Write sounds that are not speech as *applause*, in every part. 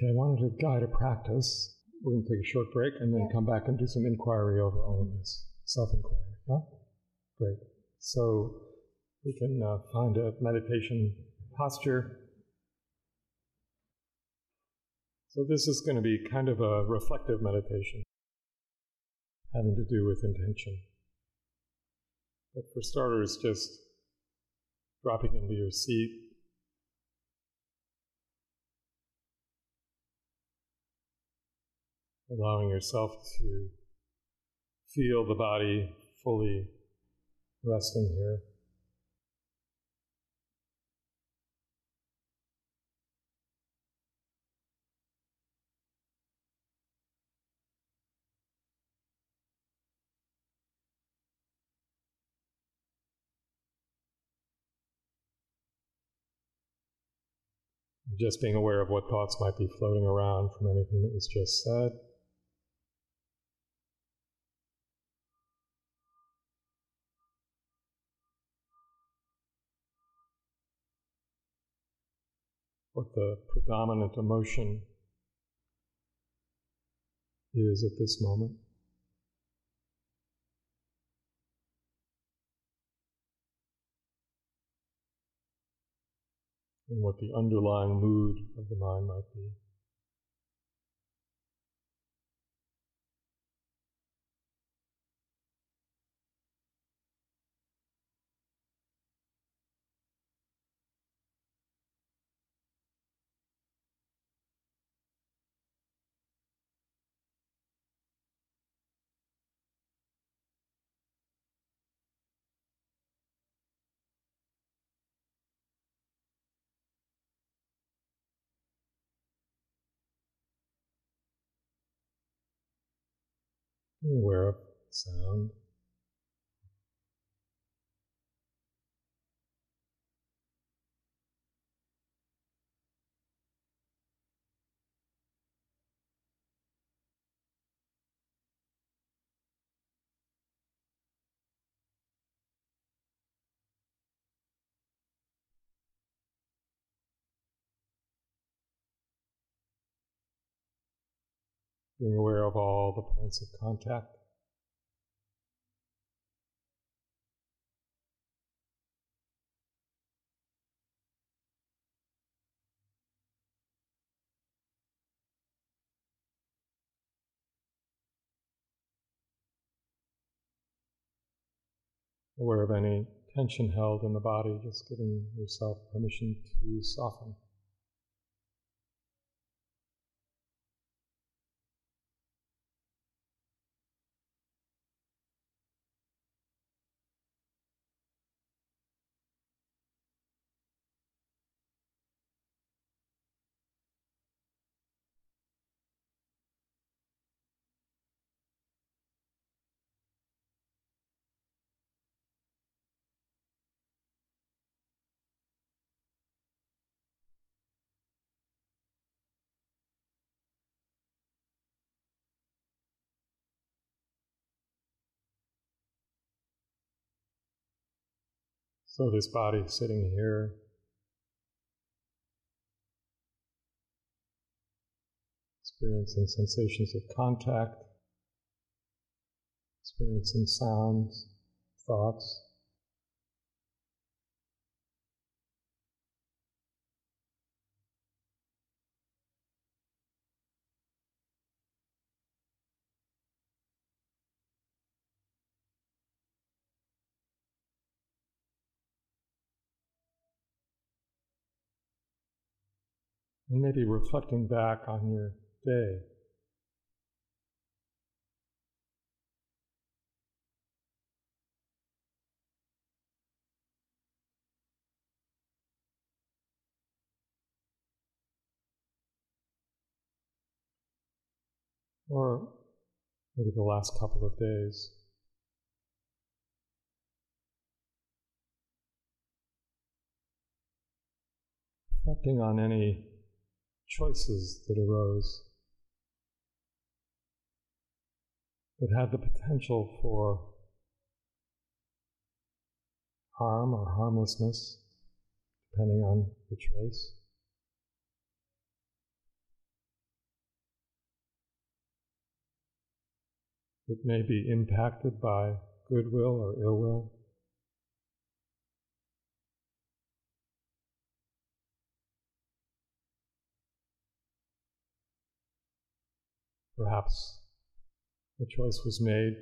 Okay, I wanted to guide a practice. We're going to take a short break and then Yeah. come back and do some inquiry over all of this, self inquiry. Yeah? Great. So we can uh, find a meditation posture. So this is going to be kind of a reflective meditation having to do with intention. But for starters, just dropping into your seat allowing yourself to feel the body fully resting here. Just being aware of what thoughts might be floating around from anything that was just said. What the predominant emotion is at this moment. And what the underlying mood of the mind might be. Aware of sound. Being aware of all the points of contact. aware of any tension held in the body, just giving yourself permission to soften. So, this body sitting here, experiencing sensations of contact, experiencing sounds, thoughts. And maybe reflecting back on your day. Or maybe the last couple of days. Reflecting on any choices that arose that had the potential for harm or harmlessness, depending on the choice. It may be impacted by goodwill or ill will. Perhaps the choice was made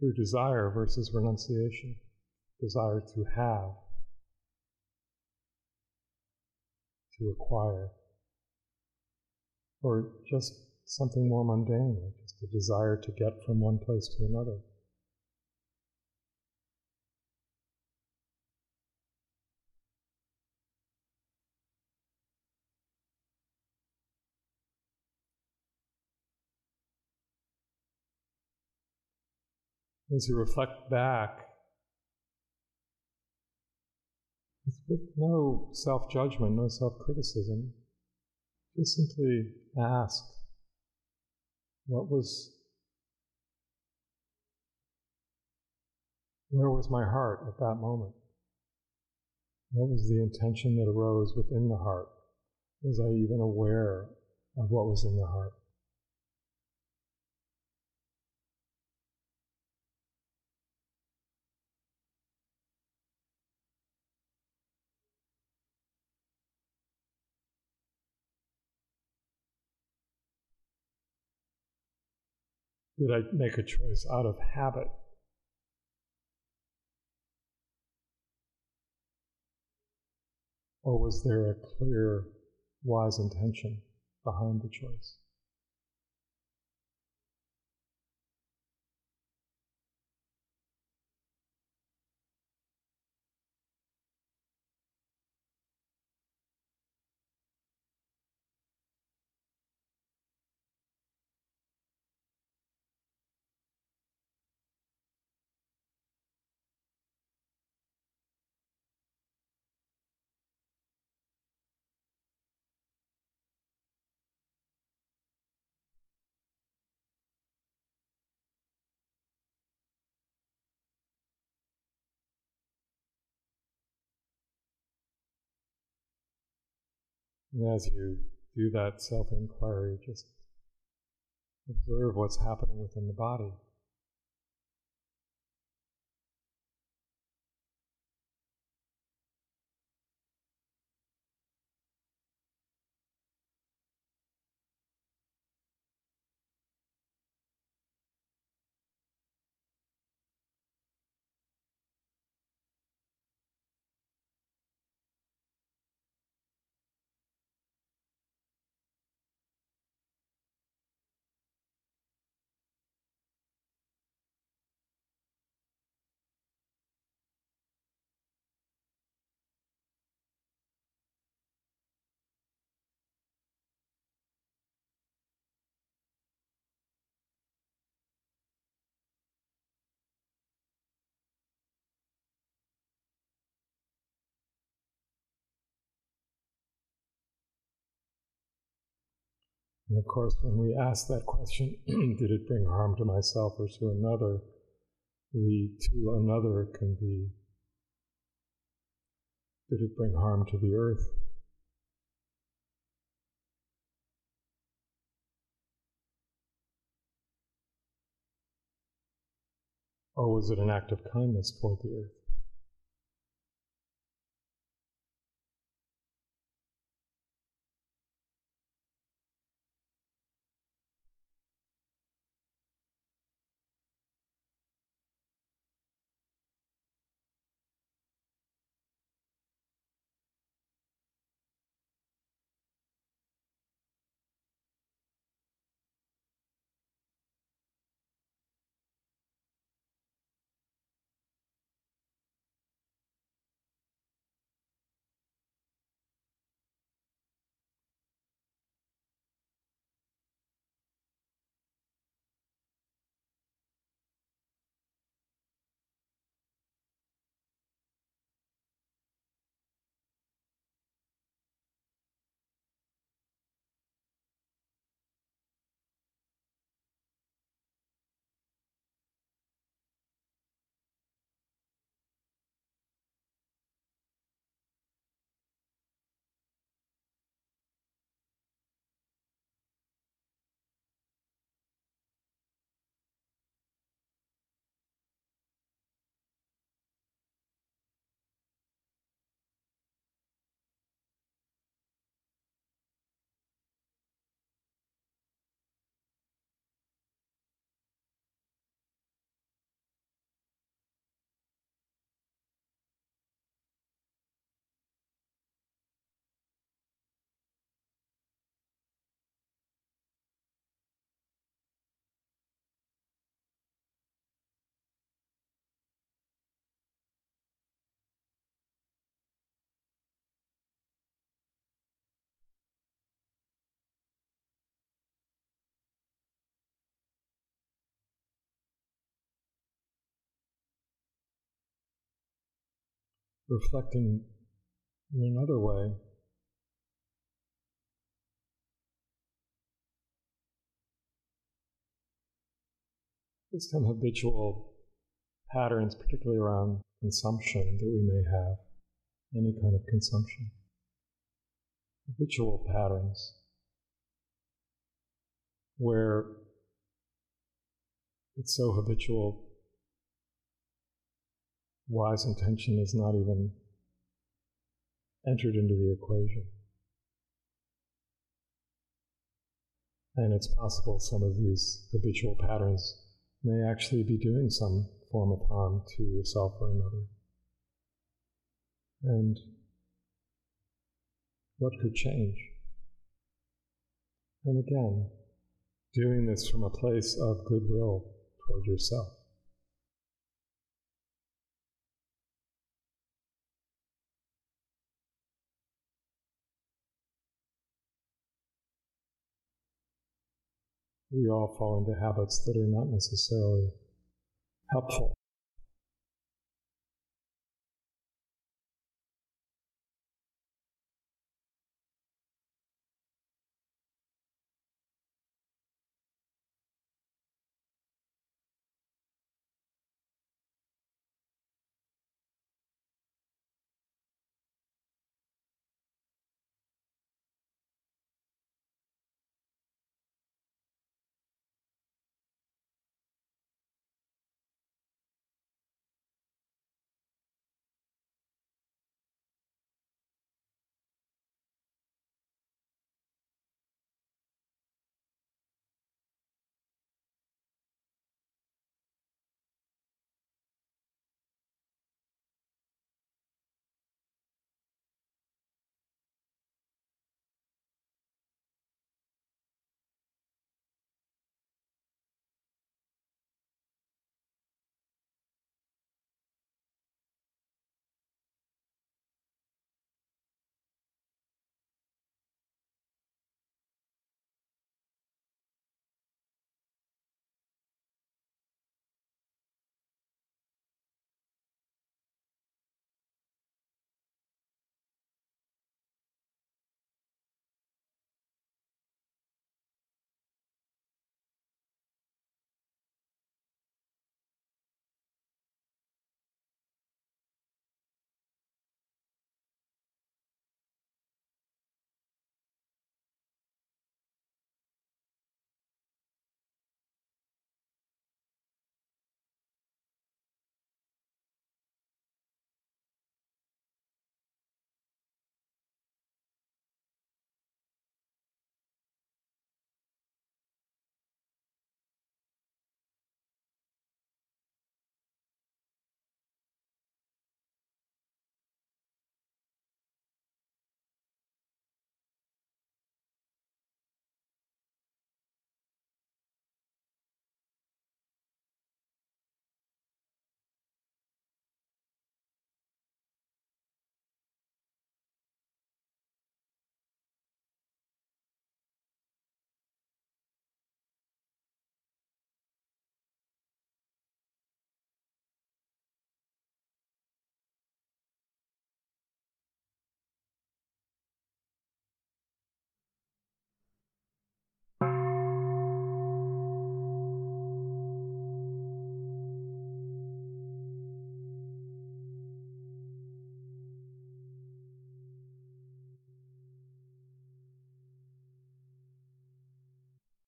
through desire versus renunciation, desire to have, to acquire, or just something more mundane, just a desire to get from one place to another. As you reflect back, with no self judgment, no self criticism, just simply ask what was, where was my heart at that moment? What was the intention that arose within the heart? Was I even aware of what was in the heart? Did I make a choice out of habit? Or was there a clear, wise intention behind the choice? And as you do that self inquiry, just observe what's happening within the body. And of course, when we ask that question, *clears throat* did it bring harm to myself or to another? The to another can be, did it bring harm to the earth? Or was it an act of kindness toward the earth? Reflecting in another way There's some habitual patterns, particularly around consumption, that we may have, any kind of consumption. Habitual patterns where it's so habitual, wise intention is not even entered into the equation. And it's possible some of these habitual patterns may actually be doing some form of harm to yourself or another. And what could change? And again, doing this from a place of goodwill toward yourself. We all fall into habits that are not necessarily helpful.